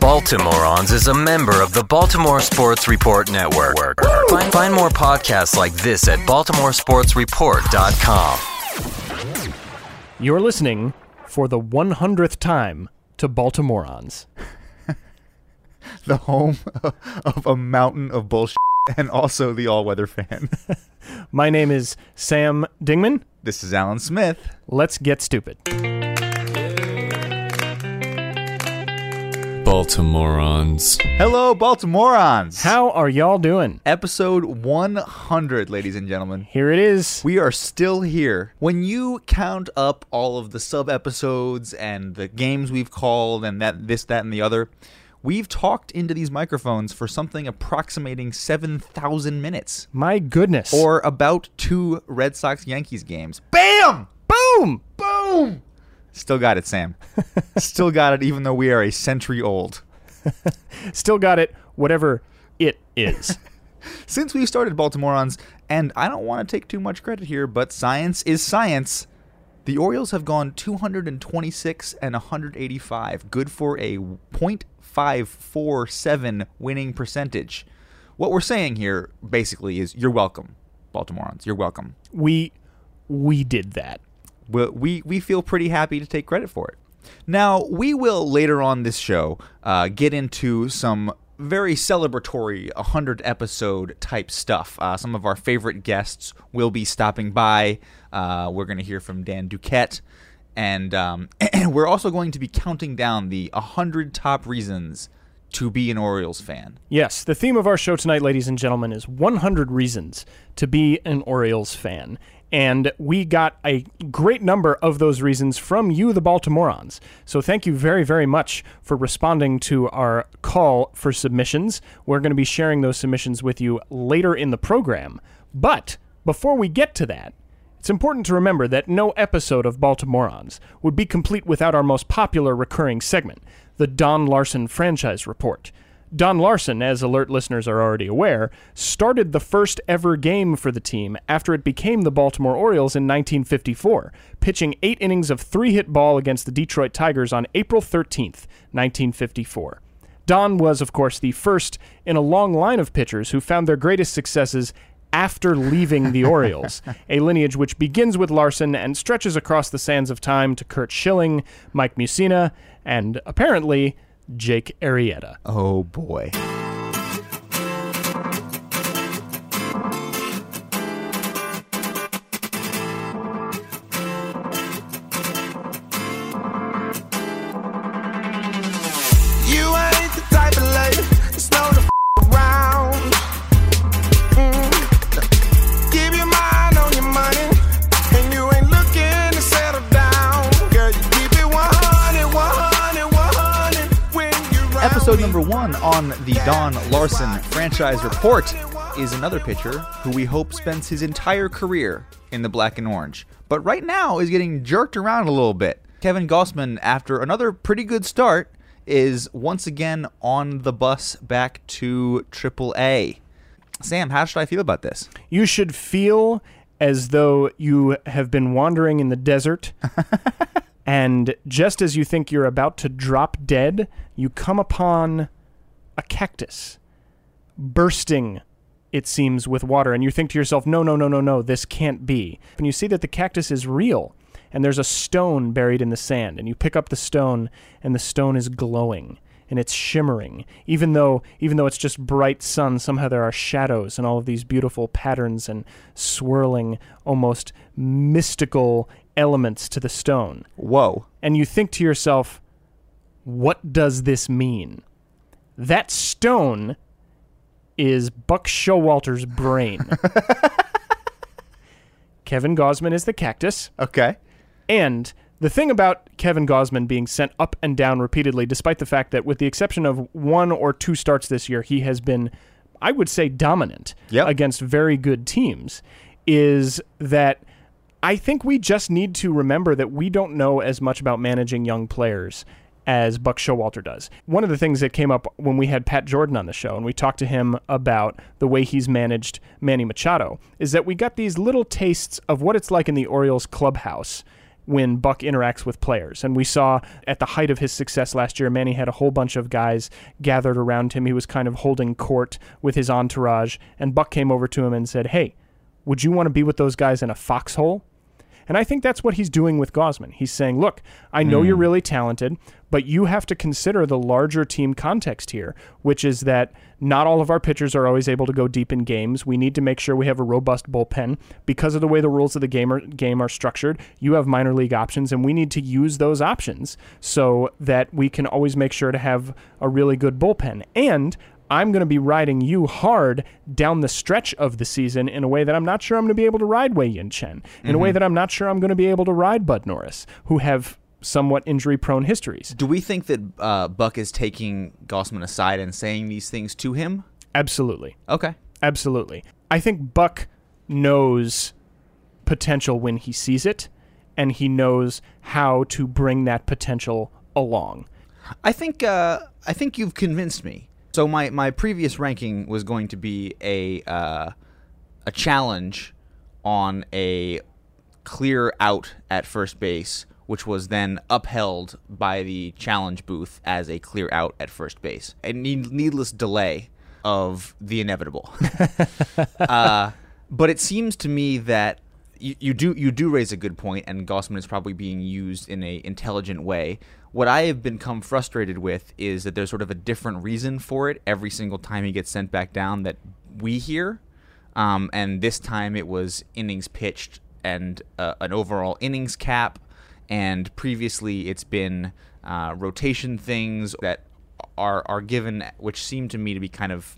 Baltimoreans is a member of the Baltimore Sports Report Network. Find, find more podcasts like this at baltimoresportsreport.com. You're listening for the 100th time to Baltimoreans. the home of a mountain of bullshit and also the all weather fan. My name is Sam Dingman. this is Alan Smith. Let's get stupid. Baltimoreans. Hello, Baltimoreans. How are y'all doing? Episode 100, ladies and gentlemen. Here it is. We are still here. When you count up all of the sub episodes and the games we've called and that this, that, and the other, we've talked into these microphones for something approximating 7,000 minutes. My goodness. Or about two Red Sox Yankees games. Bam! boom! Boom! Still got it, Sam. Still got it, even though we are a century old. Still got it, whatever it is. Since we started Baltimoreans, and I don't want to take too much credit here, but science is science. The Orioles have gone 226 and 185, good for a .547 winning percentage. What we're saying here basically is you're welcome, Baltimoreans. You're welcome. we we did that. We, we, feel pretty happy to take credit for it. Now, we will later on this show uh, get into some very celebratory 100 episode type stuff. Uh, some of our favorite guests will be stopping by. Uh, we're going to hear from Dan Duquette. And, um, and we're also going to be counting down the 100 top reasons to be an Orioles fan. Yes, the theme of our show tonight, ladies and gentlemen, is 100 reasons to be an Orioles fan. And we got a great number of those reasons from you, the Baltimoreans. So thank you very, very much for responding to our call for submissions. We're going to be sharing those submissions with you later in the program. But before we get to that, it's important to remember that no episode of Baltimoreans would be complete without our most popular recurring segment, the Don Larsen Franchise Report. Don Larsen, as alert listeners are already aware, started the first ever game for the team after it became the Baltimore Orioles in 1954, pitching eight innings of three hit ball against the Detroit Tigers on April 13th, 1954. Don was, of course, the first in a long line of pitchers who found their greatest successes after leaving the Orioles, a lineage which begins with Larsen and stretches across the sands of time to Curt Schilling, Mike Mussina, and apparently Jake Arrieta. Oh boy. Episode number one on the Don Larsen franchise report is another pitcher who we hope spends his entire career in the black and orange, but right now is getting jerked around a little bit. Kevin Gausman, after another pretty good start, is once again on the bus back to AAA. Sam, how should I feel about this? You should feel as though you have been wandering in the desert, and just as you think you're about to drop dead, you come upon a cactus bursting, it seems, with water. And you think to yourself, no, no, no, no, no, this can't be. And you see that the cactus is real, and there's a stone buried in the sand. And you pick up the stone, and the stone is glowing. And it's shimmering, even though even though it's just bright sun. Somehow there are shadows and all of these beautiful patterns and swirling, almost mystical elements to the stone Whoa. and you think to yourself, what does this mean? That stone is Buck Showalter's brain. Kevin Gausman is the cactus. Okay. And the thing about Kevin Gausman being sent up and down repeatedly, despite the fact that, with the exception of one or two starts this year, he has been, I would say, dominant Yep. against very good teams, is that I think we just need to remember that we don't know as much about managing young players as Buck Showalter does. One of the things that came up when we had Pat Jordan on the show and we talked to him about the way he's managed Manny Machado is that we got these little tastes of what it's like in the Orioles clubhouse when Buck interacts with players. And we saw at the height of his success last year, Manny had a whole bunch of guys gathered around him. He was kind of holding court with his entourage, and Buck came over to him and said, Hey, would you want to be with those guys in a foxhole? And I think that's what he's doing with Gausman. He's saying, look, I know you're hmm. really talented, but you have to consider the larger team context here, which is that not all of our pitchers are always able to go deep in games. We need to make sure we have a robust bullpen. Because of the way the rules of the game are, game are structured, you have minor league options, and we need to use those options so that we can always make sure to have a really good bullpen. And I'm going to be riding you hard down the stretch of the season in a way that I'm not sure I'm going to be able to ride Wei Yin Chen, in a way that I'm not sure I'm going to be able to ride Bud Norris, who have somewhat injury prone histories. Do we think that uh, Buck is taking Gausman aside and saying these things to him? Absolutely. Okay. Absolutely. I think Buck knows potential when he sees it, and he knows how to bring that potential along. I think uh, I think you've convinced me. So my, my previous ranking was going to be a uh, a challenge on a clear out at first base, which was then upheld by the challenge booth as a clear out at first base. A need, needless delay of the inevitable. uh, but it seems to me that you, you do you do raise a good point, and Gausman is probably being used in a intelligent way. What I have become frustrated with is that there's sort of a different reason for it every single time he gets sent back down that we hear. Um, and this time it was innings pitched and uh, an overall innings cap. And previously it's been uh, rotation things that are are given, which seem to me to be kind of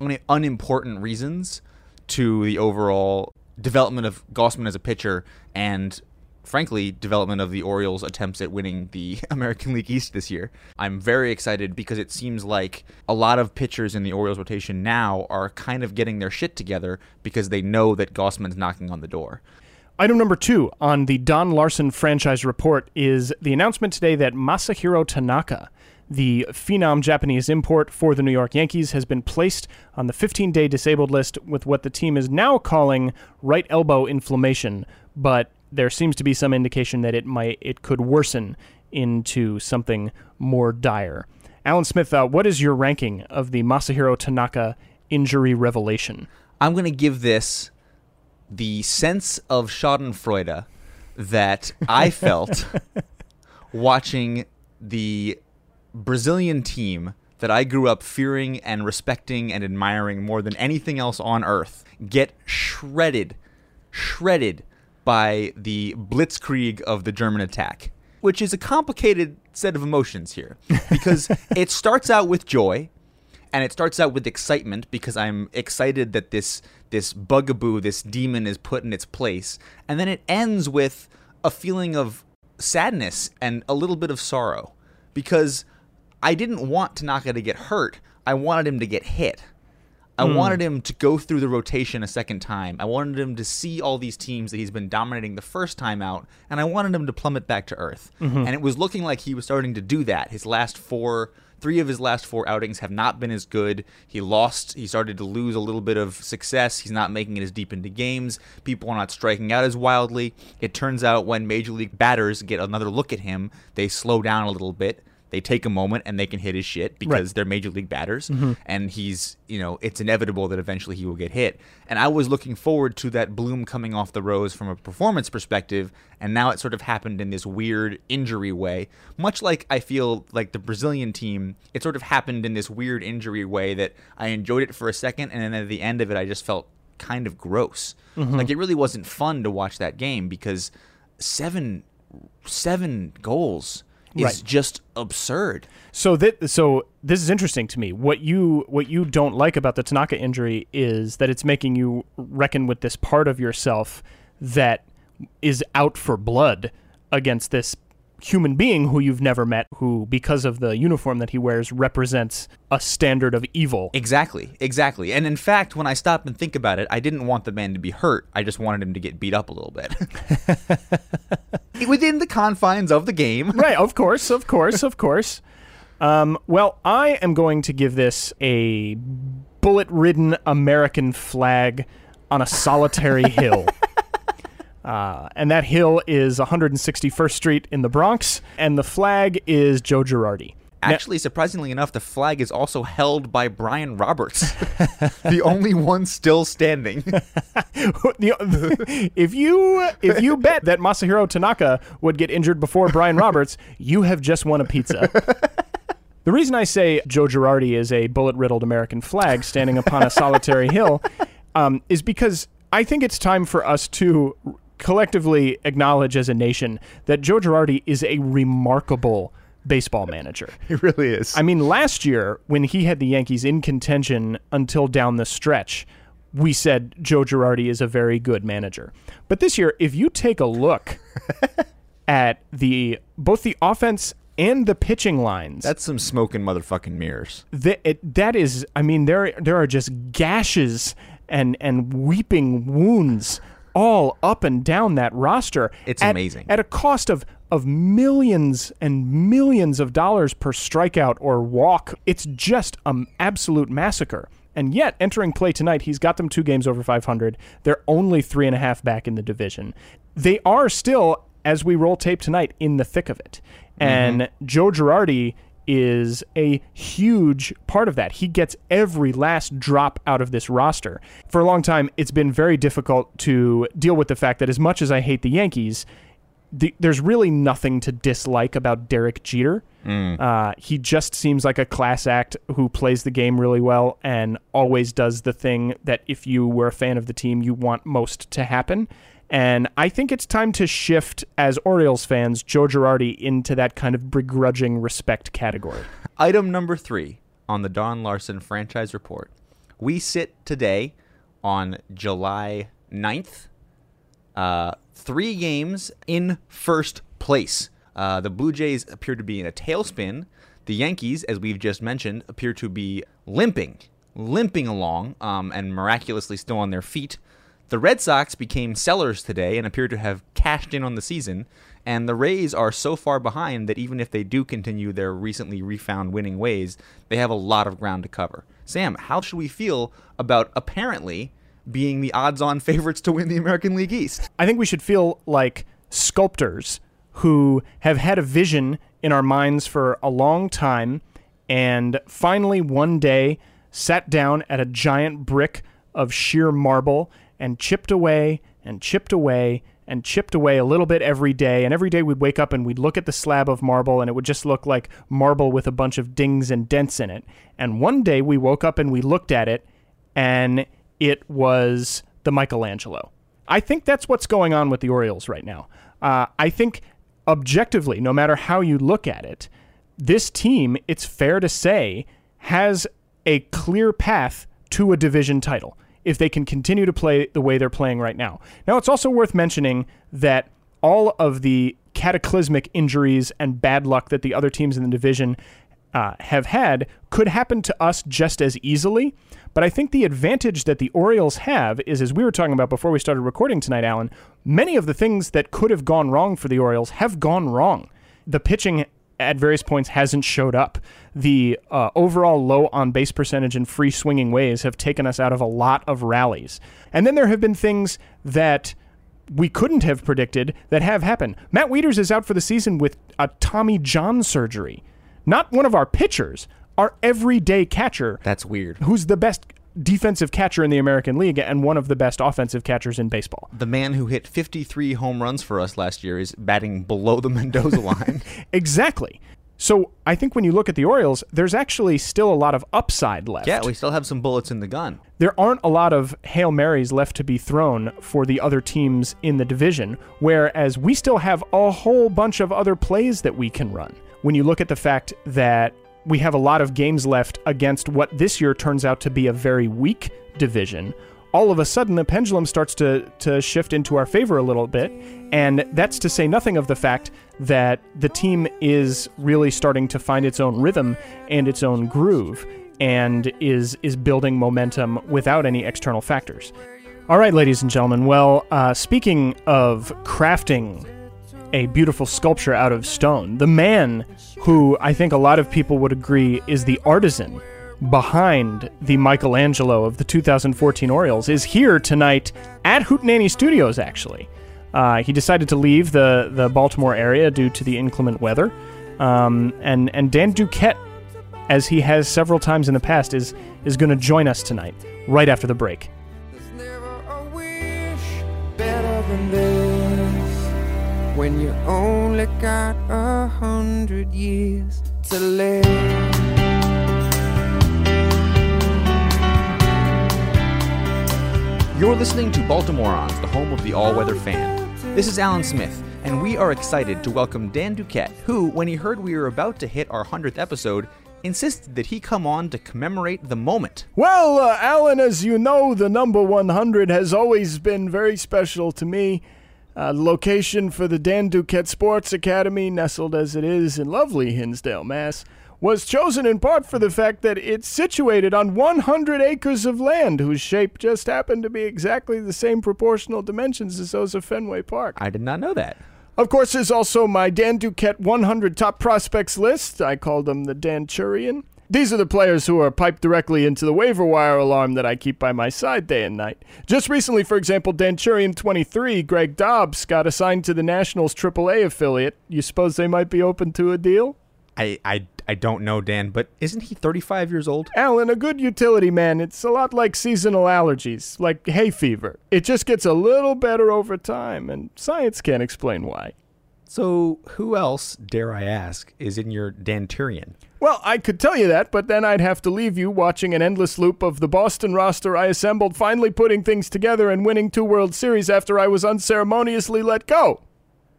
un- unimportant reasons to the overall development of Gausman as a pitcher and frankly development of the Orioles attempts at winning the American League East this year. I'm very excited because it seems like a lot of pitchers in the Orioles rotation now are kind of getting their shit together because they know that Gausman's knocking on the door. Item number two on the Don Larsen franchise report is the announcement today that Masahiro Tanaka, the phenom Japanese import for the New York Yankees, has been placed on the 15 day disabled list with what the team is now calling right elbow inflammation, but there seems to be some indication that it might it could worsen into something more dire. Alan Smith, uh, what is your ranking of the Masahiro Tanaka injury revelation? I'm going to give this the sense of Schadenfreude that I felt watching the Brazilian team that I grew up fearing and respecting and admiring more than anything else on earth get shredded, shredded by the blitzkrieg of the German attack, which is a complicated set of emotions here because it starts out with joy and it starts out with excitement because I'm excited that this this bugaboo, this demon is put in its place, and then it ends with a feeling of sadness and a little bit of sorrow because I didn't want Tanaka to get hurt. I wanted him to get hit. I hmm. wanted him to go through the rotation a second time. I wanted him to see all these teams that he's been dominating the first time out, and I wanted him to plummet back to earth. Mm-hmm. And it was looking like he was starting to do that. His last four, three of his last four outings have not been as good. He lost, he started to lose a little bit of success. He's not making it as deep into games. People are not striking out as wildly. It turns out when major league batters get another look at him, they slow down a little bit they take a moment and they can hit his shit because they're major league batters mm-hmm. and he's you know it's inevitable that eventually he will get hit. And i was looking forward to that bloom coming off the rose from a performance perspective and now it sort of happened in this weird injury way. Much like i feel like the brazilian team it sort of happened in this weird injury way that i enjoyed it for a second and then at the end of it i just felt kind of gross. Mm-hmm. Like it really wasn't fun to watch that game because seven seven goals is Right. just absurd. So that so this is interesting to me. What you what you don't like about the Tanaka injury is that it's making you reckon with this part of yourself that is out for blood against this human being who you've never met who because of the uniform that he wears represents a standard of evil. Exactly, exactly. And in fact, when I stop and think about it, I didn't want the man to be hurt. I just wanted him to get beat up a little bit. Within the confines of the game. right, of course, of course, of course. Um, well, I am going to give this a bullet ridden American flag on a solitary hill. Uh, and that hill is 161st Street in the Bronx, and the flag is Joe Girardi. Actually, surprisingly enough, the flag is also held by Brian Roberts, the only one still standing. If you if you bet that Masahiro Tanaka would get injured before Brian Roberts, you have just won a pizza. The reason I say Joe Girardi is a bullet riddled American flag standing upon a solitary hill um, is because I think it's time for us to collectively acknowledge as a nation that Joe Girardi is a remarkable baseball manager. He really is. I mean, last year when he had the Yankees in contention until down the stretch, we said Joe Girardi is a very good manager. But this year, if you take a look at the both the offense and the pitching lines, That's some smoking motherfucking mirrors. that it, that is, I mean, there there are just gashes and and weeping wounds all up and down that roster. It's at- amazing. at a cost of of millions and millions of dollars per strikeout or walk. It's just an absolute massacre. And yet, entering play tonight, he's got them two games over 500. They're only three and a half back in the division. They are still, as we roll tape tonight, in the thick of it. Mm-hmm. And Joe Girardi is a huge part of that. He gets every last drop out of this roster. For a long time, it's been very difficult to deal with the fact that as much as I hate the Yankees, the, there's really nothing to dislike about Derek Jeter. Uh, he just seems like a class act who plays the game really well and always does the thing that if you were a fan of the team, you want most to happen. And I think it's time to shift, as Orioles fans, Joe Girardi into that kind of begrudging respect category. Item number three on the Don Larsen franchise report. We sit today on July 9th, uh, three games in first place. Uh, the Blue Jays appear to be in a tailspin. The Yankees, as we've just mentioned, appear to be limping, limping along, um, and miraculously still on their feet. The Red Sox became sellers today and appear to have cashed in on the season. And the Rays are so far behind that even if they do continue their recently refound winning ways, they have a lot of ground to cover. Sam, how should we feel about apparently being the odds on favorites to win the American League East? I think we should feel like sculptors who have had a vision in our minds for a long time and finally one day sat down at a giant brick of sheer marble and chipped away and chipped away and chipped away a little bit every day. And every day we'd wake up and we'd look at the slab of marble and it would just look like marble with a bunch of dings and dents in it. And one day we woke up and we looked at it and it was the Michelangelo. I think that's what's going on with the Orioles right now. Uh, I think objectively, no matter how you look at it, this team, it's fair to say, has a clear path to a division title if they can continue to play the way they're playing right now. Now, it's also worth mentioning that all of the cataclysmic injuries and bad luck that the other teams in the division uh, have had could happen to us just as easily. But I think the advantage that the Orioles have is, as we were talking about before we started recording tonight, Alan, many of the things that could have gone wrong for the Orioles have gone wrong. The pitching at various points hasn't showed up. The uh, overall low on base percentage and free swinging ways have taken us out of a lot of rallies. And then there have been things that we couldn't have predicted that have happened. Matt Wieters is out for the season with a Tommy John surgery. Not one of our pitchers, our everyday catcher, That's weird. who's the best defensive catcher in the American League and one of the best offensive catchers in baseball. The man who hit 53 home runs for us last year is batting below the Mendoza line. Exactly. So I think when you look at the Orioles, there's actually still a lot of upside left. yeah, we still have some bullets in the gun. there aren't a lot of Hail Marys left to be thrown for the other teams in the division, whereas we still have a whole bunch of other plays that we can run. When you look at the fact that we have a lot of games left against what this year turns out to be a very weak division, all of a sudden the pendulum starts to, to shift into our favor a little bit. And that's to say nothing of the fact that the team is really starting to find its own rhythm and its own groove and is is building momentum without any external factors. All right, ladies and gentlemen. Well, uh, speaking of crafting a beautiful sculpture out of stone, the man who I think a lot of people would agree is the artisan behind the Michelangelo of the 2014 Orioles is here tonight at Hootenanny Studios. Actually, Uh, he decided to leave the, the Baltimore area due to the inclement weather. Um, and, and Dan Duquette, as he has several times in the past, is, is going to join us tonight, right after the break. When you only got a hundred years to live. You're listening to Baltimoreans, the home of the all weather fan. This is Alan Smith, and we are excited to welcome Dan Duquette, who, when he heard we were about to hit our 100th episode, insisted that he come on to commemorate the moment. Well, uh, Alan, as you know, the number 100 has always been very special to me. Uh, the location for the Dan Duquette Sports Academy, nestled as it is in lovely Hinsdale, Mass., was chosen in part for the fact that it's situated on 100 acres of land whose shape just happened to be exactly the same proportional dimensions as those of Fenway Park. I did not know that. Of course, there's also my Dan Duquette 100 top prospects list. I call them the Danchurian. These are the players who are piped directly into the waiver wire alarm that I keep by my side day and night. Just recently, for example, Danchurian 23, Greg Dobbs, got assigned to the Nationals AAA affiliate. You suppose they might be open to a deal? I, I, I don't know, Dan, but isn't he 35 years old? Alan, a good utility man, it's a lot like seasonal allergies, like hay fever. It just gets a little better over time, and science can't explain why. So, who else, dare I ask, is in your Danchurian? Well, I could tell you that, but then I'd have to leave you watching an endless loop of the Boston roster I assembled finally putting things together and winning two World Series after I was unceremoniously let go.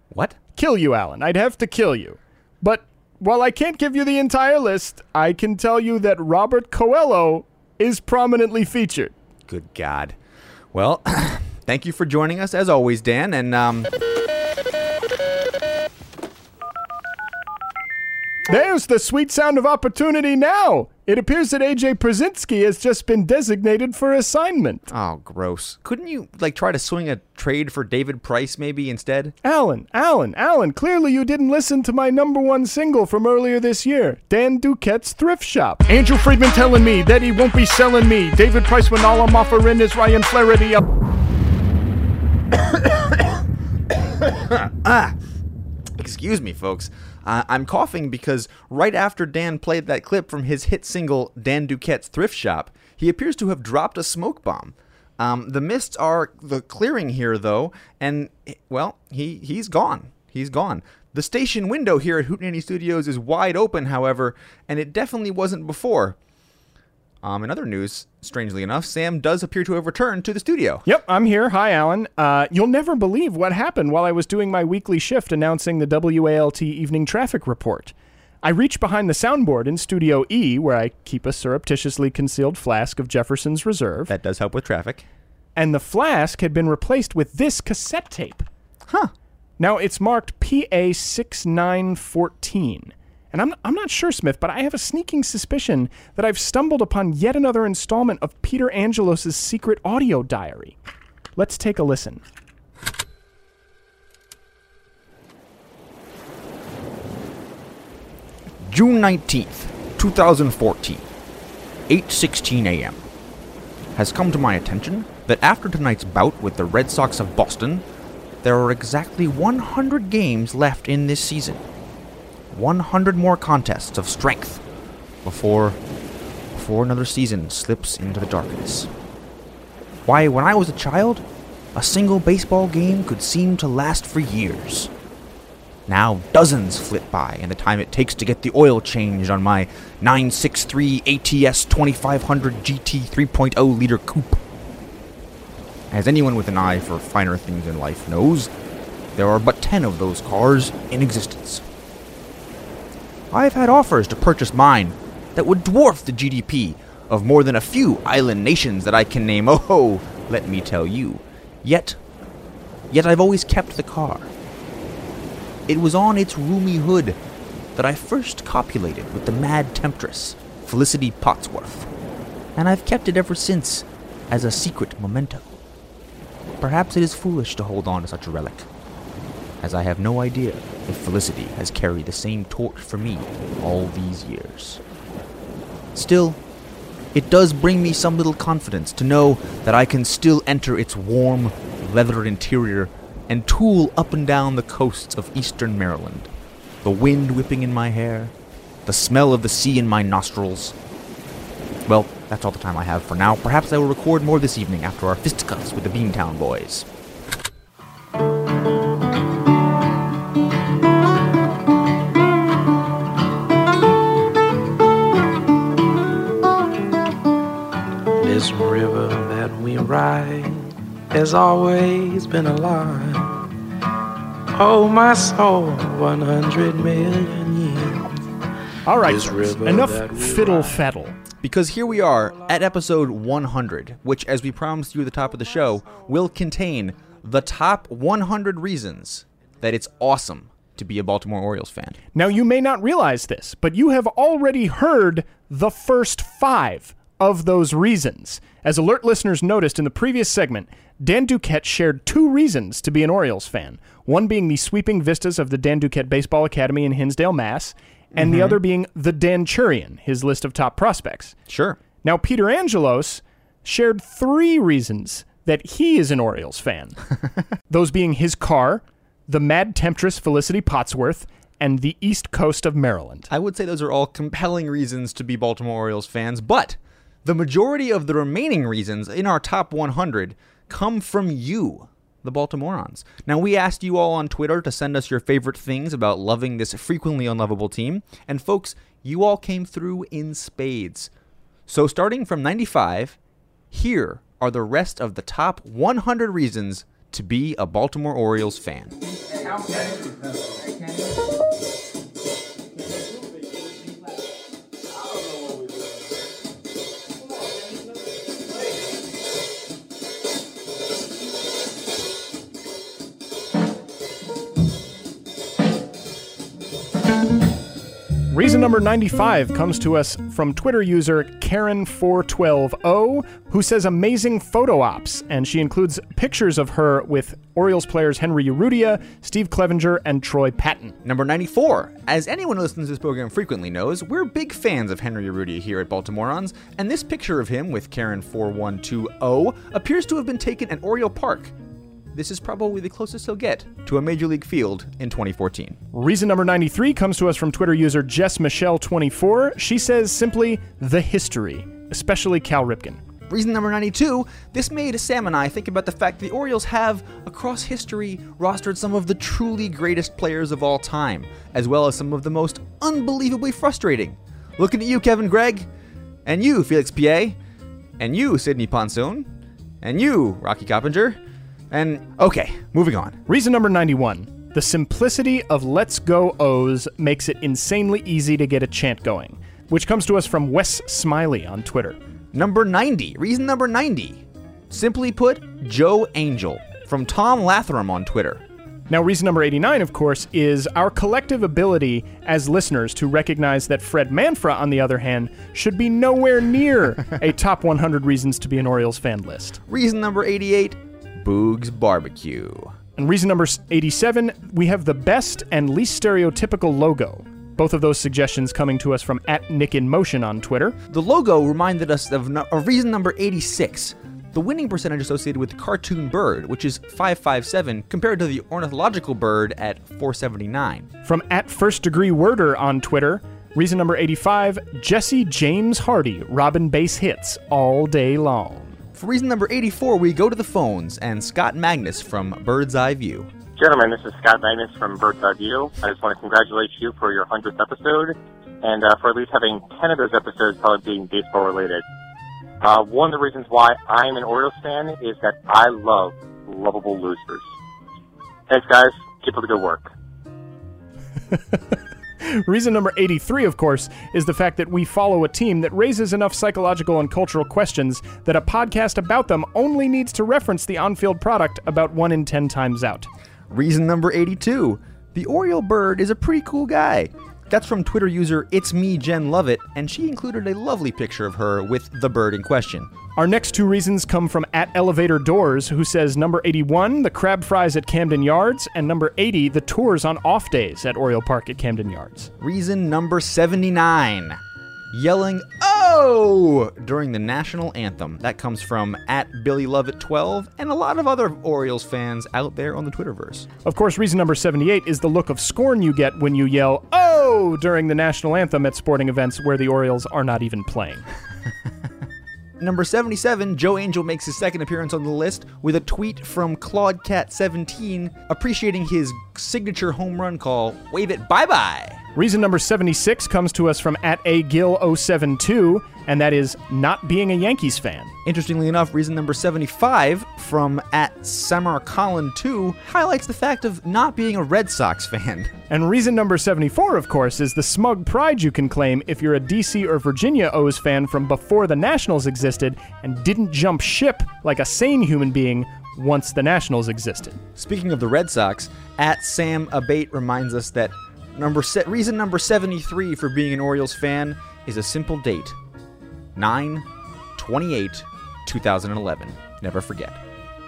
What? Kill you, Alan. I'd have to kill you. But while I can't give you the entire list, I can tell you that Robert Coello is prominently featured. Good God. Well, thank you for joining us as always, Dan, and um. There's the sweet sound of opportunity now. It appears that AJ Pierzynski has just been designated for assignment. Oh, gross. Couldn't you, like, try to swing a trade for David Price maybe instead? Alan, Alan, Alan, clearly you didn't listen to my number one single from earlier this year, Dan Duquette's Thrift Shop. Andrew Friedman telling me that he won't be selling me. David Price when all I'm offering is Ryan Flaherty up. Ah, excuse me, folks. Uh, I'm coughing because right after Dan played that clip from his hit single Dan Duquette's Thrift Shop, he appears to have dropped a smoke bomb. Um, the mists are the clearing here, though, and well, he he's gone. He's gone. The station window here at Hootenanny Studios is wide open, however, and it definitely wasn't before. Um, in other news, strangely enough, Sam does appear to have returned to the studio. Yep, I'm here. Hi, Alan. Uh, you'll never believe what happened while I was doing my weekly shift announcing the WALT evening traffic report. I reached behind the soundboard in Studio E, where I keep a surreptitiously concealed flask of Jefferson's Reserve, That does help with traffic. and the flask had been replaced with this cassette tape. Huh. Now it's marked PA 6914. And I'm, I'm not sure, Smith, but I have a sneaking suspicion that I've stumbled upon yet another installment of Peter Angelos' secret audio diary. Let's take a listen. June 19th, 2014, 8:16 a.m. Has come to my attention that after tonight's bout with the Red Sox of Boston, there are exactly 100 games left in this season. 100 more contests of strength before before another season slips into the darkness. Why, when I was a child, a single baseball game could seem to last for years. Now dozens flit by in the time it takes to get the oil changed on my 963 ATS 2500 GT 3.0 liter coupe. As anyone with an eye for finer things in life knows, there are but 10 of those cars in existence. I've had offers to purchase mine that would dwarf the GDP of more than a few island nations that I can name. Oh, let me tell you. Yet, yet I've always kept the car. It was on its roomy hood that I first copulated with the mad temptress, Felicity Potsworth, and I've kept it ever since as a secret memento. Perhaps it is foolish to hold on to such a relic, as I have no idea if Felicity has carried the same torch for me all these years. Still, it does bring me some little confidence to know that I can still enter its warm, leather interior and tool up and down the coasts of eastern Maryland. The wind whipping in my hair, the smell of the sea in my nostrils. Well, that's all the time I have for now. Perhaps I will record more this evening after our fisticuffs with the Beantown boys. Has always been alive. Oh, my soul, 100 million years. All right, This folks, enough fiddle ride. faddle. Because here we are at episode 100, which, as we promised you at the top of the show, will contain the top 100 reasons that it's awesome to be a Baltimore Orioles fan. Now, you may not realize this, but you have already heard the first five of those reasons. As alert listeners noticed in the previous segment, Dan Duquette shared two reasons to be an Orioles fan one being the sweeping vistas of the Dan Duquette Baseball Academy in Hinsdale, Mass., and the mm-hmm. other being the Danchurian, his list of top prospects. Sure. Now, Peter Angelos shared three reasons that he is an Orioles fan. Those being his car, the mad temptress Felicity Potsworth, and the east coast of Maryland. I would say those are all compelling reasons to be Baltimore Orioles fans, but the majority of the remaining reasons in our top 100 come from you, the Baltimoreans. Now, we asked you all on Twitter to send us your favorite things about loving this frequently unlovable team, and folks, you all came through in spades. So, starting from 95, here are the rest of the top 100 reasons to be a Baltimore Orioles fan. Reason number 95 comes to us from Twitter user Karen412O, who says amazing photo ops, and she includes pictures of her with Orioles players Henry Urrutia, Steve Clevenger, and Troy Patton. Number 94. As anyone who listens to this program frequently knows, we're big fans of Henry Urrutia here at Baltimoreans, and this picture of him with Karen4120 appears to have been taken at Oriole Park. This is probably the closest he'll get to a Major League field in 2014. Reason number 93 comes to us from Twitter user Jess Michelle24. She says simply the history, especially Cal Ripken. Reason number 92 this made Sam and I think about the fact the Orioles have, across history, rostered some of the truly greatest players of all time, as well as some of the most unbelievably frustrating. Looking at you, Kevin Gregg, and you, Felix Pie, and you, Sidney Ponson, and you, Rocky Coppinger, and okay, moving on. Reason number 91 the simplicity of Let's Go O's makes it insanely easy to get a chant going, which comes to us from Wes Smiley on Twitter. Number 90, reason number 90. Simply put, Joe Angel, from Tom Lathram on Twitter. Now, reason number 89, of course, is our collective ability as listeners to recognize that Fred Manfra, on the other hand, should be nowhere near a top 100 reasons to be an Orioles fan list. Reason number 88, Boog's Barbecue. And reason number 87, we have the best and least stereotypical logo. Both of those suggestions coming to us from at Nick in Motion on Twitter. The logo reminded us of, no- of reason number 86, the winning percentage associated with the cartoon bird, which is 557, compared to the ornithological bird at 479. From at First Degree Worder on Twitter, reason number 85, Jesse James Hardy, Robin base hits all day long. For reason number 84, we go to the phones and Scott Magnus from Bird's Eye View. Gentlemen, this is Scott Magnus from Bird's Eye View. I just want to congratulate you for your 100th episode and uh, for at least having 10 of those episodes probably being baseball related. Uh, one of the reasons why I'm an Orioles fan is that I love lovable losers. Thanks, guys. Keep up the good work. Reason number 83, of course, is the fact that we follow a team that raises enough psychological and cultural questions that a podcast about them only needs to reference the on field product about 1 in 10 times out. Reason number 82 The Oriole Bird is a pretty cool guy. That's from Twitter user It's Me Jen Lovett, and she included a lovely picture of her with the bird in question. Our next two reasons come from at Elevator Doors, who says number 81, the crab fries at Camden Yards, and number 80, the tours on off days at Oriole Park at Camden Yards. Reason number 79 Yelling, Oh! during the national anthem. That comes from at Billy Lovett 12 and a lot of other Orioles fans out there on the Twitterverse. Of course, reason number 78 is the look of scorn you get when you yell, oh, during the national anthem at sporting events where the Orioles are not even playing. Number 77, Joe Angel makes his second appearance on the list with a tweet from ClaudeCat17 appreciating his signature home run call, Wave It Bye Bye. Reason number 76 comes to us from at a gill 072, and that is not being a Yankees fan. Interestingly enough, reason number 75 from at Samar Colin 2 highlights the fact of not being a Red Sox fan. And reason number 74, of course, is the smug pride you can claim if you're a DC or Virginia O's fan from before the Nationals existed and didn't jump ship like a sane human being once the Nationals existed. Speaking of the Red Sox, at Sam Abate reminds us that number se- reason number 73 for being an Orioles fan is a simple date 9 28 2011. Never forget.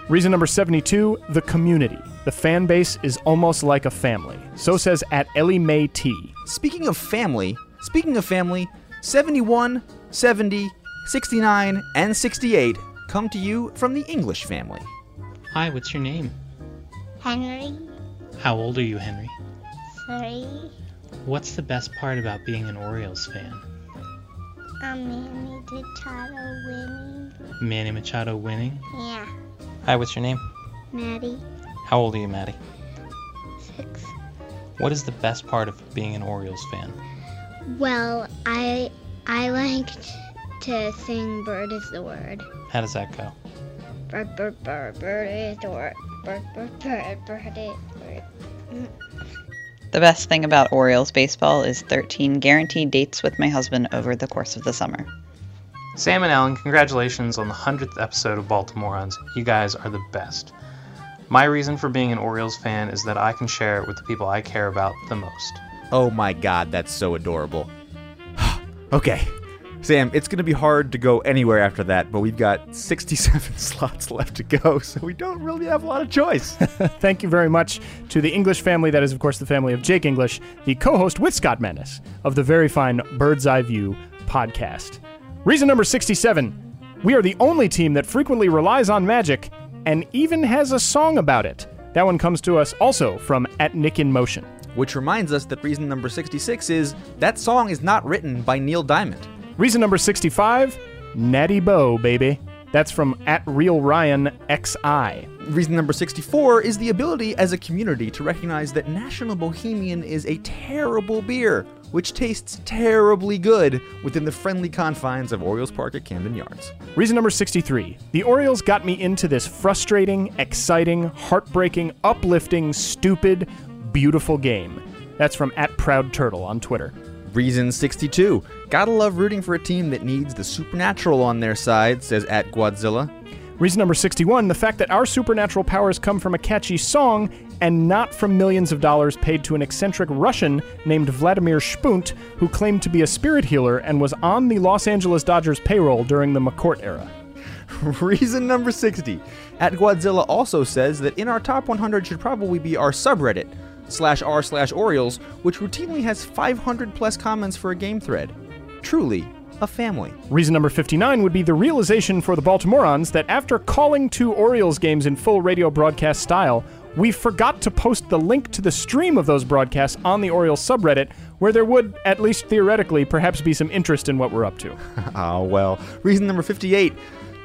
Reason number 72, the community. The fan base is almost like a family. So says at Ellie Mae T. Speaking of family, speaking of family, 71, 70, 69, and 68 come to you from the English family. Hi, what's your name? Henry, How old are you, Henry? three, What's the best part about being an Orioles fan? a Manny Machado winning. Manny Machado winning? Yeah, Hi, what's your name? Maddie, How old are you, Maddie? six. What is the best part of being an Orioles fan? Well, I I liked to sing "Bird is the word." How does that go? The best thing about Orioles baseball is 13 guaranteed dates with my husband over the course of the summer. Sam and Ellen, congratulations on the 100th episode of Baltimoreans. You guys are the best. My reason for being an Orioles fan is that I can share it with the people I care about the most. Oh my god, that's so adorable. okay. Sam, it's going to be hard to go anywhere after that, but we've got 67 slots left to go, so we don't really have a lot of choice. Thank you very much to the English family. That is, of course, the family of Jake English, the co host with Scott Menace of the very fine Bird's Eye View podcast. Reason number 67 we are the only team that frequently relies on magic and even has a song about it. That one comes to us also from at Nick in Motion. Which reminds us that reason number 66 is that song is not written by Neil Diamond. Reason number 65 Natty Boh, baby. That's from at Real Ryan XI. Reason number 64 is the ability as a community to recognize that National Bohemian is a terrible beer, which tastes terribly good within the friendly confines of Orioles Park at Camden Yards. Reason number 63 The Orioles got me into this frustrating, exciting, heartbreaking, uplifting, stupid, beautiful game. That's from at Proud Turtle on Twitter. Reason 62. Gotta love rooting for a team that needs the supernatural on their side, says at Godzilla. Reason number 61 the fact that our supernatural powers come from a catchy song and not from millions of dollars paid to an eccentric Russian named Vladimir Shpunt, who claimed to be a spirit healer and was on the Los Angeles Dodgers payroll during the McCourt era. Reason number 60. At Godzilla also says that in our top 100 should probably be our subreddit, slash r slash Orioles, which routinely has 500 plus comments for a game thread. Truly, a family. Reason number 59 would be the realization for the Baltimoreans that after calling two Orioles games in full radio broadcast style, we forgot to post the link to the stream of those broadcasts on the Orioles subreddit, where there would, at least theoretically, perhaps be some interest in what we're up to. Ah, well. Reason number 58.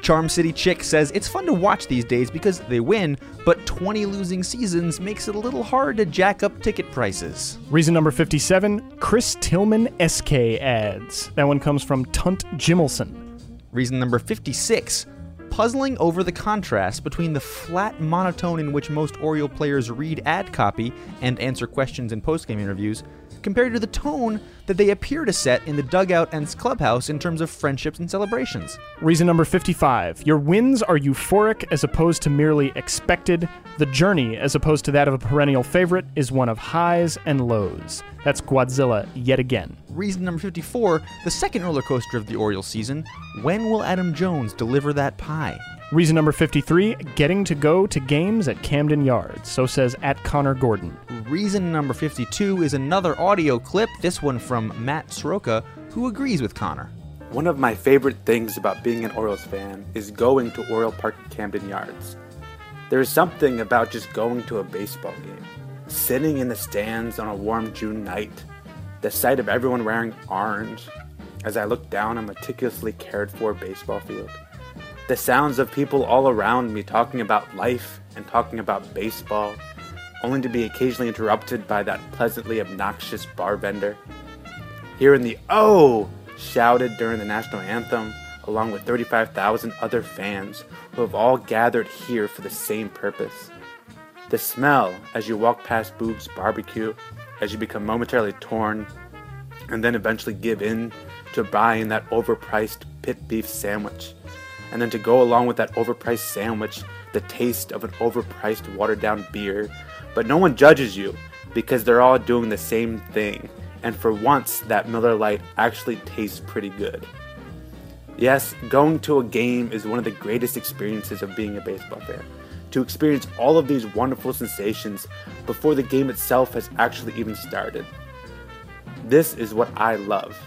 Charm City Chick says it's fun to watch these days because they win, but 20 losing seasons makes it a little hard to jack up ticket prices. Reason number 57 Chris Tillman SK ads. That one comes from Tunt Jimelson. Reason number 56 puzzling over the contrast between the flat monotone in which most Oriole players read ad copy and answer questions in postgame interviews, compared to the tone that they appear to set in the dugout and clubhouse in terms of friendships and celebrations. Reason number 55 Your wins are euphoric as opposed to merely expected. The journey, as opposed to that of a perennial favorite, is one of highs and lows. That's Godzilla yet again. Reason number 54 the second roller coaster of the Orioles season when will Adam Jones deliver that pie? Reason number 53 Getting to go to games at Camden Yards. So says at Connor Gordon. Reason number 52 is another audio clip, this one from Matt Soroka, who agrees with Connor. One of my favorite things about being an Orioles fan is going to Oriole Park at Camden Yards. There is something about just going to a baseball game, sitting in the stands on a warm June night, the sight of everyone wearing orange as I look down a meticulously cared for baseball field, the sounds of people all around me talking about life and talking about baseball, only to be occasionally interrupted by that pleasantly obnoxious bar vendor. Hearing the oh shouted during the national anthem, along with 35,000 other fans who have all gathered here for the same purpose. The smell as you walk past Boog's barbecue, as you become momentarily torn, and then eventually give in to buying that overpriced pit beef sandwich. And then to go along with that overpriced sandwich, the taste of an overpriced watered down beer. But no one judges you because they're all doing the same thing and for once that Miller Lite actually tastes pretty good. Yes, going to a game is one of the greatest experiences of being a baseball fan. To experience all of these wonderful sensations before the game itself has actually even started. This is what I love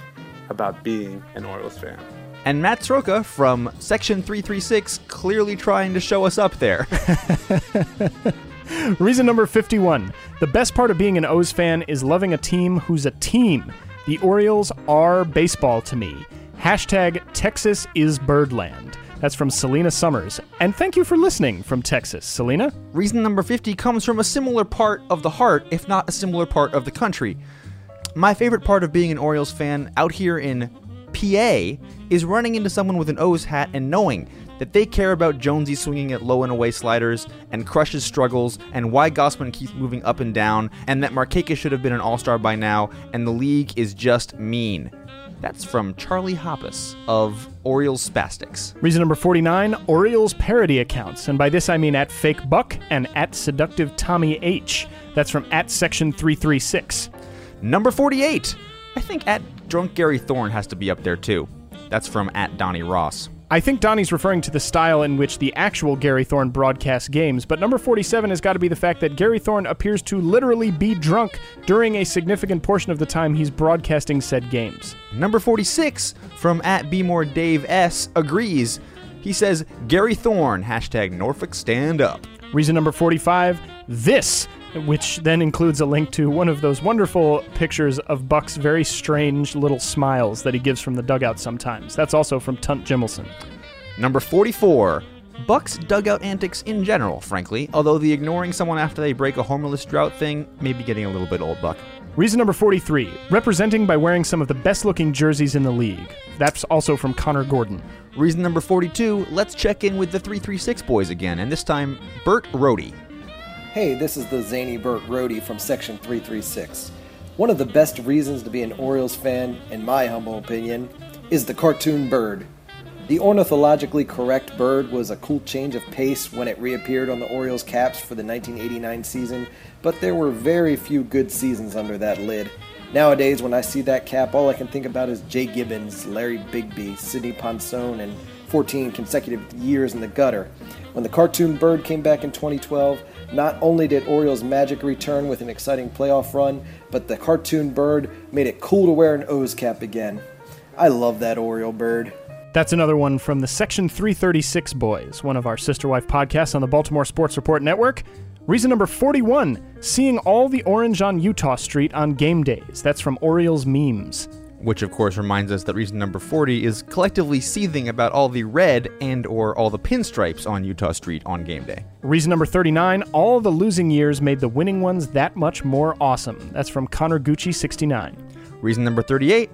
about being an Orioles fan. And Matt Sroka from Section 336 clearly trying to show us up there. Reason number 51. The best part of being an O's fan is loving a team who's a team. The Orioles are baseball to me. Hashtag Texas is Birdland. That's from Selena Summers. And thank you for listening from Texas, Selena. Reason number 50 comes from a similar part of the heart, if not a similar part of the country. My favorite part of being an Orioles fan out here in PA is running into someone with an O's hat and knowing that they care about Jonesy swinging at low and away sliders and Crush's struggles and why Gausman keeps moving up and down and that Markakis should have been an all-star by now and the league is just mean. That's from Charlie Hoppus of Orioles Spastics. Reason number 49 Orioles parody accounts. And by this I mean at Fake Buck and at Seductive Tommy H. That's from at Section 336. Number 48. I think at Drunk Gary Thorne has to be up there too. That's from at Donnie Ross. I think Donnie's referring to the style in which the actual Gary Thorne broadcasts games, but number 47 has got to be the fact that Gary Thorne appears to literally be drunk during a significant portion of the time he's broadcasting said games. Number 46 from at Be More Dave S agrees. He says Gary Thorne hashtag Norfolk stand up. Reason number 45 this, which then includes a link to one of those wonderful pictures of Buck's very strange little smiles that he gives from the dugout sometimes. That's also from Tunt Jimelson. Number 44. Buck's dugout antics in general, frankly, although the ignoring someone after they break a homerless drought thing may be getting a little bit old, Buck. Reason number 43 representing by wearing some of the best looking jerseys in the league. That's also from Connor Gordon. Reason number 42 let's check in with the 336 boys again, and this time, Bert Rohde. Hey, this is the zany Burt Rohde from Section 336. One of the best reasons to be an Orioles fan, in my humble opinion, is the cartoon bird. The ornithologically correct bird was a cool change of pace when it reappeared on the Orioles caps for the 1989 season, but there were very few good seasons under that lid. Nowadays, when I see that cap, all I can think about is Jay Gibbons, Larry Bigbie, Sidney Ponson, and 14 consecutive years in the gutter. When the cartoon bird came back in 2012, not only did Orioles magic return with an exciting playoff run, but the cartoon bird made it cool to wear an O's cap again. I love that Oriole bird. That's another one from the Section 336 Boys, one of our sister wife podcasts on the Baltimore Sports Report Network. Reason number 41 seeing all the orange on Eutaw Street on game days. That's from Orioles Memes which of course reminds us that reason number 40 is collectively seething about all the red and or all the pinstripes on Eutaw Street on game day. Reason number 39, all the losing years made the winning ones that much more awesome. That's from Connor Gucci 69. Reason number 38,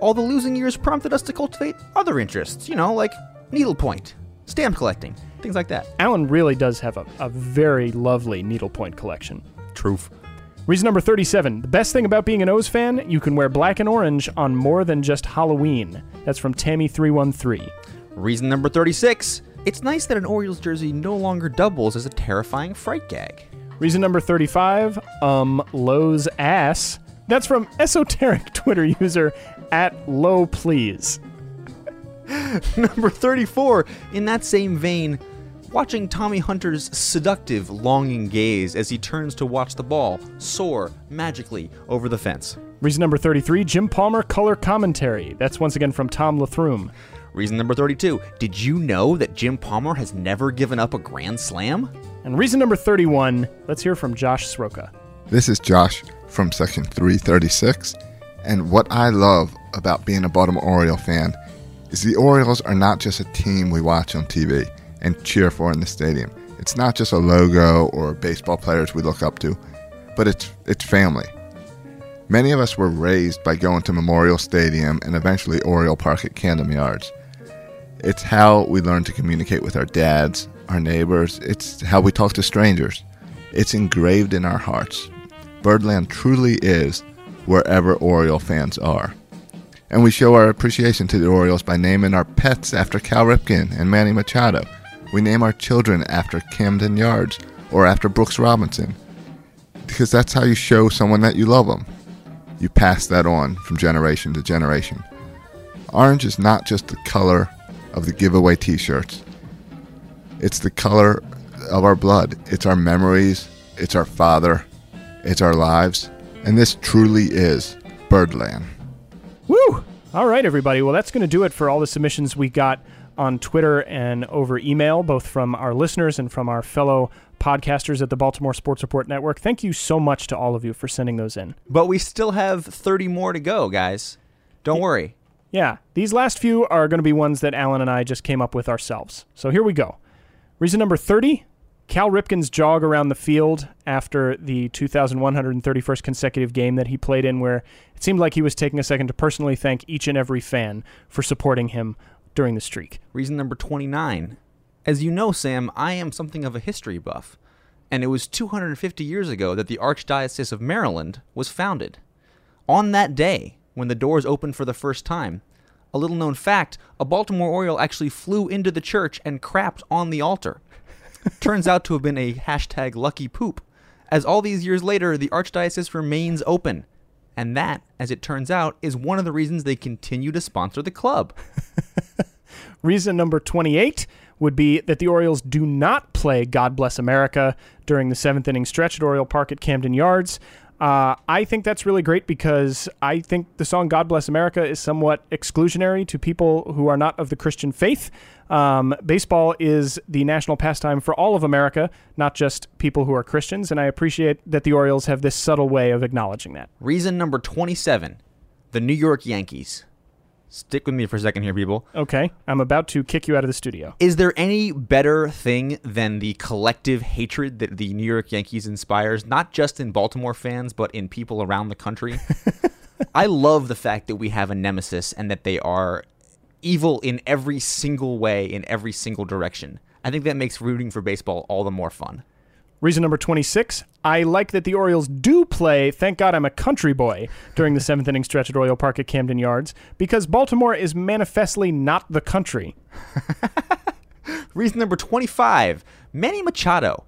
all the losing years prompted us to cultivate other interests, you know, like needlepoint, stamp collecting, things like that. Alan really does have a, a very lovely needlepoint collection. Truth. Reason number 37. The best thing about being an O's fan, you can wear black and orange on more than just Halloween. That's from Tammy313. Reason number 36. It's nice that an Orioles jersey no longer doubles as a terrifying fright gag. Reason number 35. Um, Lowe's ass. That's from esoteric Twitter user at low please. number 34. In that same vein, watching Tommy Hunter's seductive, longing gaze as he turns to watch the ball soar magically over the fence. Reason number 33 Jim Palmer color commentary. That's once again from Tom Lathroom. Reason number 32 Did you know that Jim Palmer has never given up a grand slam? And reason number 31 let's hear from Josh Sroka. This is Josh from section 336, and what I love about being a Baltimore Oriole fan is the Orioles are not just a team we watch on TV and cheer for in the stadium. It's not just a logo or baseball players we look up to, but it's it's family. Many of us were raised by going to Memorial Stadium and eventually Oriole Park at Camden Yards. It's how we learn to communicate with our dads, our neighbors. It's how we talk to strangers. It's engraved in our hearts. Birdland truly is wherever Oriole fans are. And we show our appreciation to the Orioles by naming our pets after Cal Ripken and Manny Machado. We name our children after Camden Yards or after Brooks Robinson. Because that's how you show someone that you love them. You pass that on from generation to generation. Orange is not just the color of the giveaway t shirts, it's the color of our blood. It's our memories, it's our father, it's our lives. And this truly is Birdland. Woo! All right, everybody. Well, that's going to do it for all the submissions we got on Twitter and over email, both from our listeners and from our fellow podcasters at the Baltimore Sports Report Network. Thank you so much to all of you for sending those in. But we still have 30 more to go, guys. Don't worry. Yeah, these last few are going to be ones that Alan and I just came up with ourselves. So here we go. Reason number 30 Cal Ripken's jog around the field after the 2,131st consecutive game that he played in, where it seemed like he was taking a second to personally thank each and every fan for supporting him during the streak. Reason number 29. As you know, Sam, I am something of a history buff, and it was 250 years ago that the Archdiocese of Maryland was founded. On that day, when the doors opened for the first time, a little known fact a Baltimore Oriole actually flew into the church and crapped on the altar. Turns out to have been a hashtag lucky poop, as all these years later, the Archdiocese remains open. And that, as it turns out, is one of the reasons they continue to sponsor the club. Reason number 28 would be that the Orioles do not play God Bless America during the seventh inning stretch at Oriole Park at Camden Yards. Uh, I think that's really great because I think the song God Bless America is somewhat exclusionary to people who are not of the Christian faith. Um, baseball is the national pastime for all of America, not just people who are Christians, and I appreciate that the Orioles have this subtle way of acknowledging that. Reason number 27 the New York Yankees. Stick with me for a second here, people. Okay, I'm about to kick you out of the studio. Is there any better thing than the collective hatred that the New York Yankees inspires, not just in Baltimore fans, but in people around the country? I love the fact that we have a nemesis and that they are evil in every single way, in every single direction. I think that makes rooting for baseball all the more fun. Reason number 26 I like that the Orioles do play Thank God I'm a Country Boy during the seventh inning stretch at Oriole Park at Camden Yards because Baltimore is manifestly not the country. Reason number 25 Manny Machado.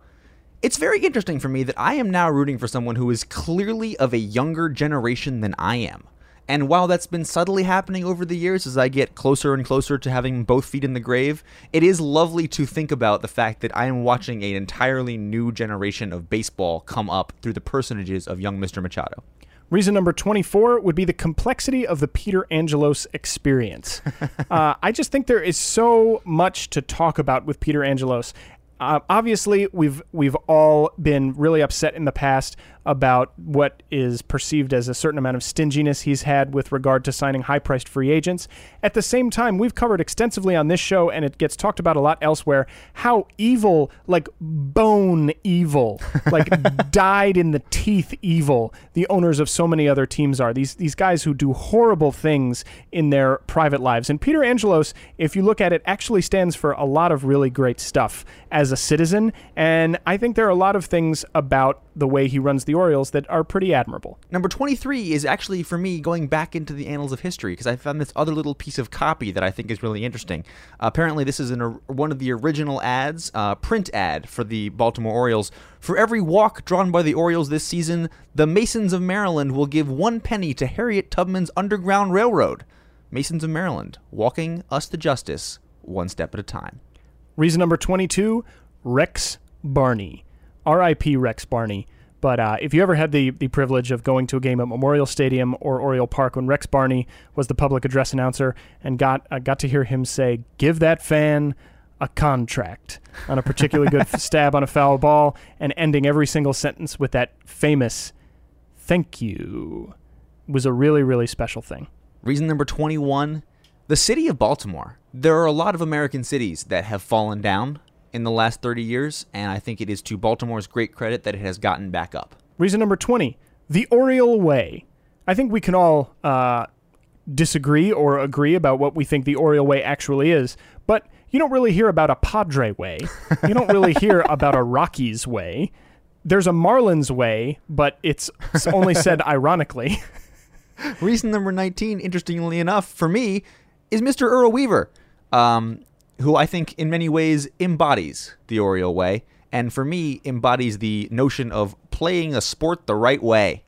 It's very interesting for me that I am now rooting for someone who is clearly of a younger generation than I am. And while that's been subtly happening over the years as I get closer and closer to having both feet in the grave, it is lovely to think about the fact that I am watching an entirely new generation of baseball come up through the personages of young Mr. Machado. Reason number 24 would be the complexity of the Peter Angelos experience. uh, I just think there is so much to talk about with Peter Angelos. Uh, obviously, we've we've all been really upset in the past about what is perceived as a certain amount of stinginess he's had with regard to signing high-priced free agents. At the same time, we've covered extensively on this show, and it gets talked about a lot elsewhere, how evil, like bone evil, like died in the teeth evil, the owners of so many other teams are. These these guys who do horrible things in their private lives. And Peter Angelos, if you look at it, actually stands for a lot of really great stuff as a citizen. And I think there are a lot of things about the way he runs the Orioles that are pretty admirable. Number 23 is actually, for me, going back into the annals of history because I found this other little piece of copy that I think is really interesting. Uh, apparently, this is an, one of the original ads, uh, print ad for the Baltimore Orioles. For every walk drawn by the Orioles this season, the Masons of Maryland will give one penny to Harriet Tubman's Underground Railroad. Masons of Maryland, walking us to justice one step at a time. Reason number 22 Rex Barney. RIP Rex Barney. But uh, if you ever had the, the privilege of going to a game at Memorial Stadium or Oriole Park when Rex Barney was the public address announcer and got uh, got to hear him say, "Give that fan a contract" on a particularly good stab on a foul ball, and ending every single sentence with that famous "Thank you," was a really really special thing. Reason number 21 the city of Baltimore. There are a lot of American cities that have fallen down in the last 30 years, and I think it is to Baltimore's great credit that it has gotten back up. Reason number 20 the Oriole Way. I think we can all uh, disagree or agree about what we think the Oriole Way actually is, but you don't really hear about a Padre Way. You don't really hear about a Rockies Way. There's a Marlins Way, but it's, only said ironically. Reason number 19, interestingly enough, for me, is Mr. Earl Weaver, um, who I think in many ways embodies the Oriole way, and for me, embodies the notion of playing a sport the right way.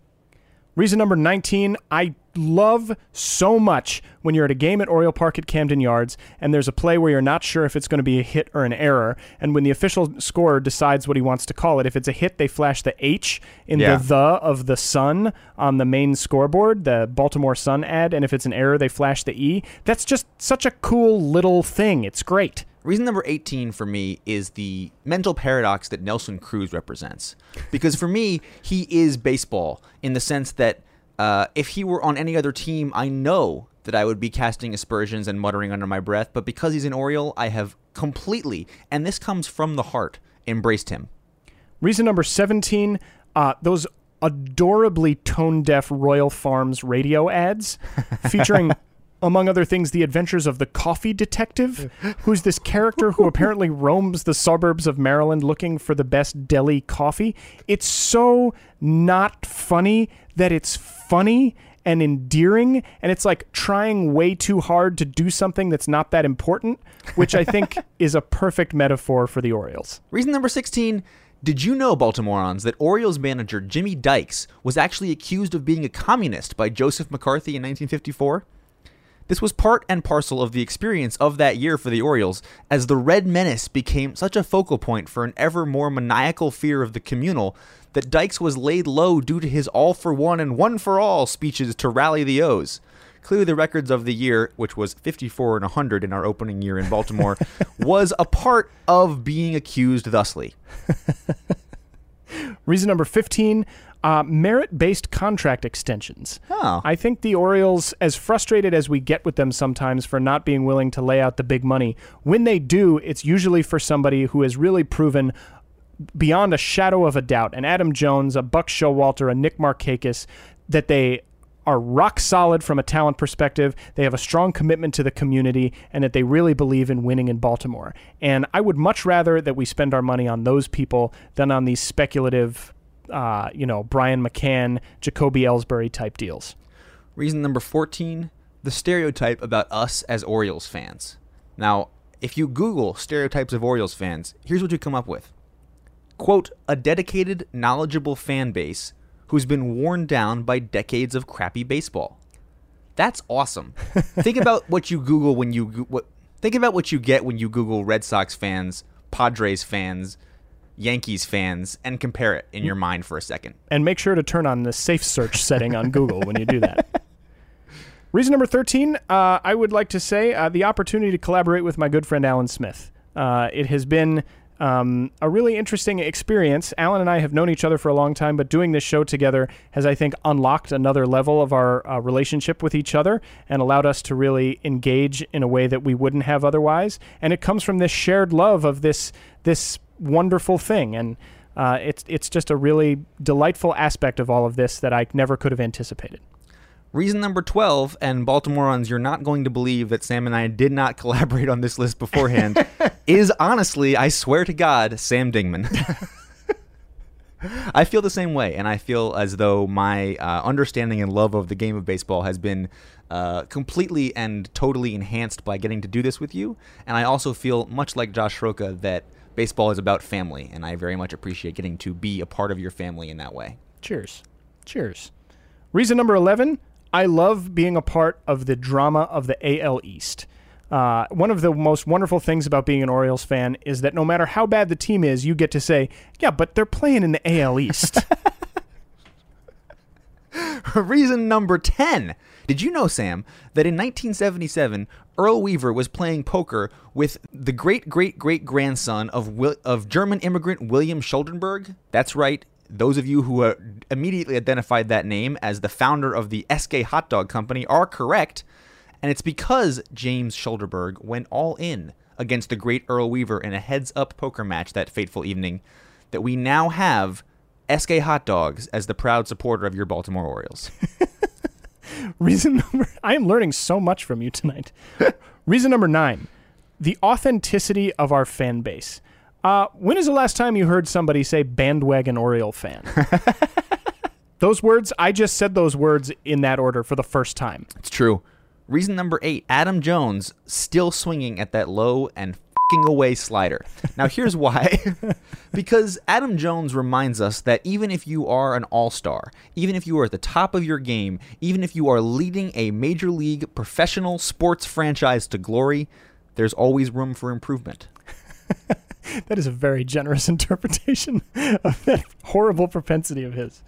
Reason number 19, I love so much when you're at a game at Oriole Park at Camden Yards and there's a play where you're not sure if it's going to be a hit or an error. And when the official scorer decides what he wants to call it, if it's a hit, they flash the H in Yeah. the the of the sun on the main scoreboard, the Baltimore Sun ad. And if it's an error, they flash the E. That's just such a cool little thing. It's great. Reason number 18 for me is the mental paradox that Nelson Cruz represents. Because for me, he is baseball in the sense that uh, if he were on any other team, I know that I would be casting aspersions and muttering under my breath. But because he's an Oriole, I have completely, and this comes from the heart, embraced him. Reason number 17, uh, those adorably tone deaf Royal Farms radio ads featuring, among other things, the adventures of the coffee detective, who's this character who apparently roams the suburbs of Maryland looking for the best deli coffee. It's so not funny that it's funny and endearing and it's like trying way too hard to do something that's not that important which i think is a perfect metaphor for the orioles Reason number 16 Did you know, Baltimoreans, that Orioles manager Jimmy Dykes was actually accused of being a communist by Joseph McCarthy in 1954? This was part and parcel of the experience of that year for the Orioles, as the Red Menace became such a focal point for an ever more maniacal fear of the communal that Dykes was laid low due to his all for one and one for all speeches to rally the O's. Clearly, the records of the year, which was 54 and 100 in our opening year in Baltimore, was a part of being accused thusly. Reason number 15 uh, merit based contract extensions. Oh. I think the Orioles, as frustrated as we get with them sometimes for not being willing to lay out the big money, when they do, it's usually for somebody who has really proven beyond a shadow of a doubt an Adam Jones, a Buck Showalter, a Nick Markakis that they are rock solid from a talent perspective. They have a strong commitment to the community and that they really believe in winning in Baltimore. And I would much rather that we spend our money on those people than on these speculative, uh, you know, Brian McCann, Jacoby Ellsbury type deals. Reason number 14 the stereotype about us as Orioles fans. Now, if you Google stereotypes of Orioles fans, here's what you come up with quote, a dedicated, knowledgeable fan base who's been worn down by decades of crappy baseball. That's awesome. think about what you Google when you what think about what you get when you Google Red Sox fans, Padres fans, Yankees fans, and compare it in your mind for a second. And make sure to turn on the safe search setting on Google when you do that. Reason number 13, uh, I would like to say uh, the opportunity to collaborate with my good friend Alan Smith. Uh, it has been um, a really interesting experience. Alan and I have known each other for a long time, but doing this show together has, I think, unlocked another level of our uh, relationship with each other and allowed us to really engage in a way that we wouldn't have otherwise. And it comes from this shared love of this this wonderful thing. And uh, it's it's just a really delightful aspect of all of this that I never could have anticipated. Reason number 12, and Baltimoreans, you're not going to believe that Sam and I did not collaborate on this list beforehand, is honestly, I swear to God, Sam Dingman. I feel the same way, and I feel as though my uh, understanding and love of the game of baseball has been uh, completely and totally enhanced by getting to do this with you. And I also feel, much like Josh Sroka, that baseball is about family, and I very much appreciate getting to be a part of your family in that way. Cheers. Cheers. Reason number 11 I love being a part of the drama of the AL East. Uh, one of the most wonderful things about being an Orioles fan is that no matter how bad the team is, you get to say, "Yeah, but they're playing in the AL East." Reason number 10. Did you know, Sam, that in 1977, Earl Weaver was playing poker with the great great great grandson of, of German immigrant William Schluderberg? That's right. Those of you who immediately identified that name as the founder of the Esskay Hot Dog Company are correct. And it's because James Schluderberg went all in against the great Earl Weaver in a heads up poker match that fateful evening that we now have Esskay Hot Dogs as the proud supporter of your Baltimore Orioles. Reason number I am learning so much from you tonight. Reason number nine the authenticity of our fan base. Uh, when is the last time you heard somebody say bandwagon Oriole fan? those words, I just said those words in that order for the first time. It's true. Reason number eight Adam Jones still swinging at that low and fing away slider. Now, here's why. because Adam Jones reminds us that even if you are an all star, even if you are at the top of your game, even if you are leading a major league professional sports franchise to glory, there's always room for improvement. that is a very generous interpretation of that horrible propensity of his.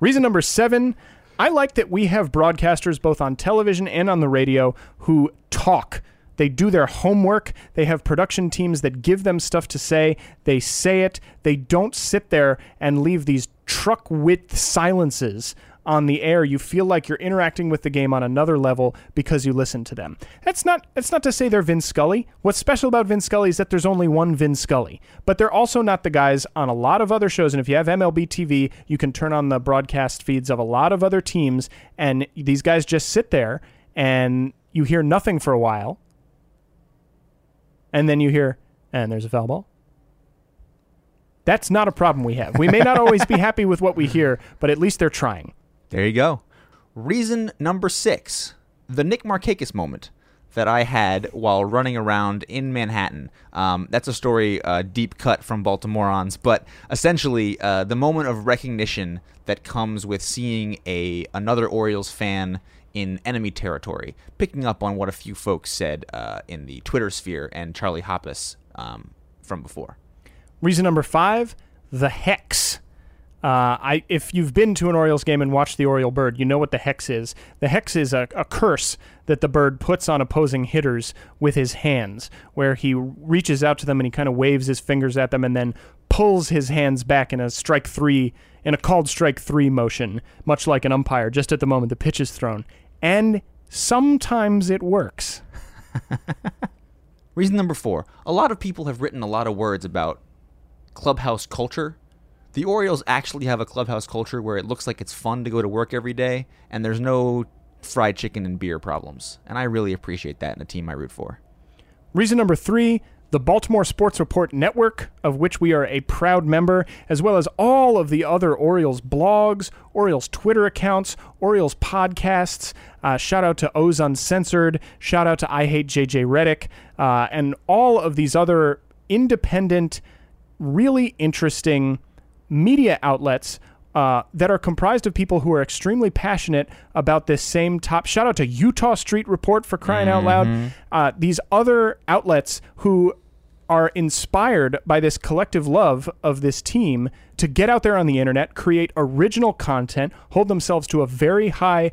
Reason number seven I like that we have broadcasters both on television and on the radio who talk. They do their homework. They have production teams that give them stuff to say. They say it. They don't sit there and leave these truck width silences on the air. You feel like you're interacting with the game on another level because you listen to them. That's not that's not to say they're Vin Scully. What's special about Vin Scully is that there's only one Vin Scully. But they're also not the guys on a lot of other shows. And if you have MLB TV, you can turn on the broadcast feeds of a lot of other teams, and these guys just sit there and you hear nothing for a while. And then you hear, and there's a foul ball. That's not a problem we have. We may not always be happy with what we hear, but at least they're trying. There you go. Reason number six the Nick Markakis moment that I had while running around in Manhattan. Um, that's a story uh, deep cut from Baltimoreans, but essentially uh, the moment of recognition that comes with seeing a another Orioles fan in enemy territory, picking up on what a few folks said uh, in the Twitter sphere and Charlie Hoppus um, from before. Reason number five: the hex. Uh, I, if you've been to an Orioles game and watched the Oriole bird, you know what the hex is. The hex is a, a curse that the bird puts on opposing hitters with his hands, where he reaches out to them and he kind of waves his fingers at them and then pulls his hands back in a strike three, in a called strike three motion, much like an umpire, just at the moment the pitch is thrown. And sometimes it works. Reason number four a lot of people have written a lot of words about clubhouse culture. The Orioles actually have a clubhouse culture where it looks like it's fun to go to work every day, and there's no fried chicken and beer problems. And I really appreciate that in a team I root for. Reason number three the Baltimore Sports Report Network, of which we are a proud member, as well as all of the other Orioles blogs, Orioles Twitter accounts, Orioles podcasts. Uh, shout out to O's Uncensored. Shout out to I Hate JJ Redick. Uh, and all of these other independent, really interesting media outlets uh, that are comprised of people who are extremely passionate about this same top. Shout out to Eutaw Street Report for crying out loud. Uh, these other outlets who are inspired by this collective love of this team to get out there on the internet, create original content, hold themselves to a very high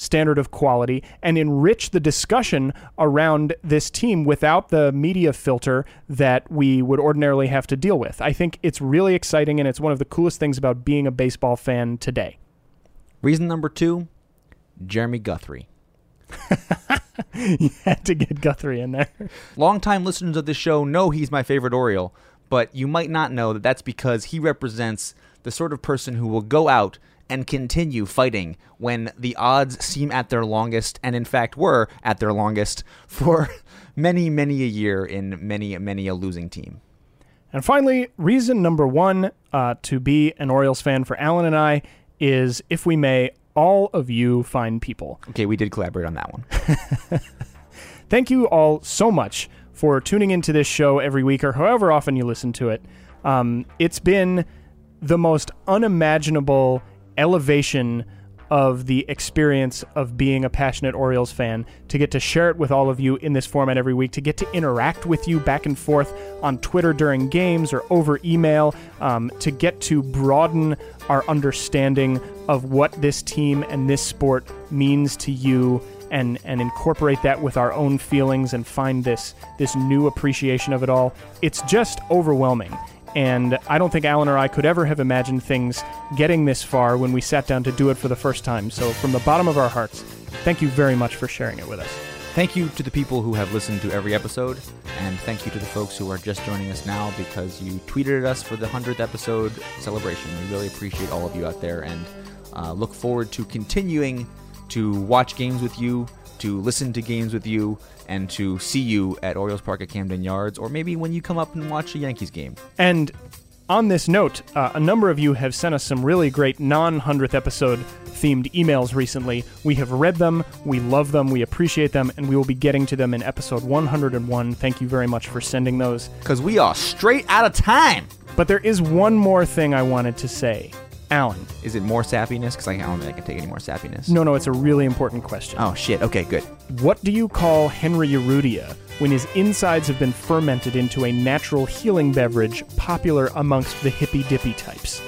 standard of quality, and enrich the discussion around this team without the media filter that we would ordinarily have to deal with. I think it's really exciting, and it's one of the coolest things about being a baseball fan today. Reason number two Jeremy Guthrie. you had to get Guthrie in there. Longtime listeners of this show know he's my favorite Oriole, but you might not know that that's because he represents the sort of person who will go out and continue fighting when the odds seem at their longest, and in fact were at their longest for many, many a year in many, many a losing team. And finally, reason number one uh, to be an Orioles fan for Alan and I is, if we may, all of you fine people. Okay, we did collaborate on that one. Thank you all so much for tuning into this show every week or however often you listen to it. Um, it's been the most unimaginable elevation of the experience of being a passionate Orioles fan, to get to share it with all of you in this format every week, to get to interact with you back and forth on Twitter during games or over email, um, to get to broaden our understanding of what this team and this sport means to you and and incorporate that with our own feelings and find this this new appreciation of it all. It's just overwhelming. And I don't think Alan or I could ever have imagined things getting this far when we sat down to do it for the first time. So, from the bottom of our hearts, thank you very much for sharing it with us. Thank you to the people who have listened to every episode, and thank you to the folks who are just joining us now because you tweeted at us for the 100th episode celebration. We really appreciate all of you out there and uh, look forward to continuing to watch games with you, to listen to games with you, and to see you at Orioles Park at Camden Yards, or maybe when you come up and watch a Yankees game. And on this note, uh, a number of you have sent us some really great non 100th episode themed emails recently. We have read them, we love them, we appreciate them, and we will be getting to them in episode 101. Thank you very much for sending those. Because we are straight out of time. But there is one more thing I wanted to say. Alan. Is it more sappiness? Because I don't think I can take any more sappiness. No, no, it's a really important question. Oh, shit. Okay, good. What do you call Henry Urrutia when his insides have been fermented into a natural healing beverage popular amongst the hippy dippy types?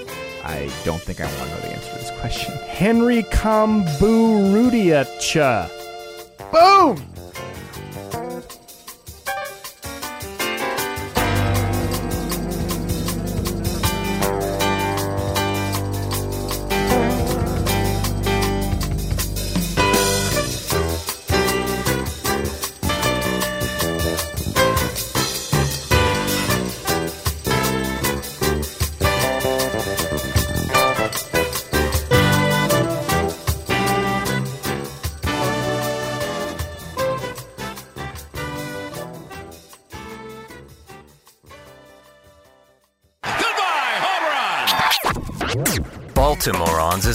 I don't think I want to know the answer to this question. Henry Komburudiacha. Boom!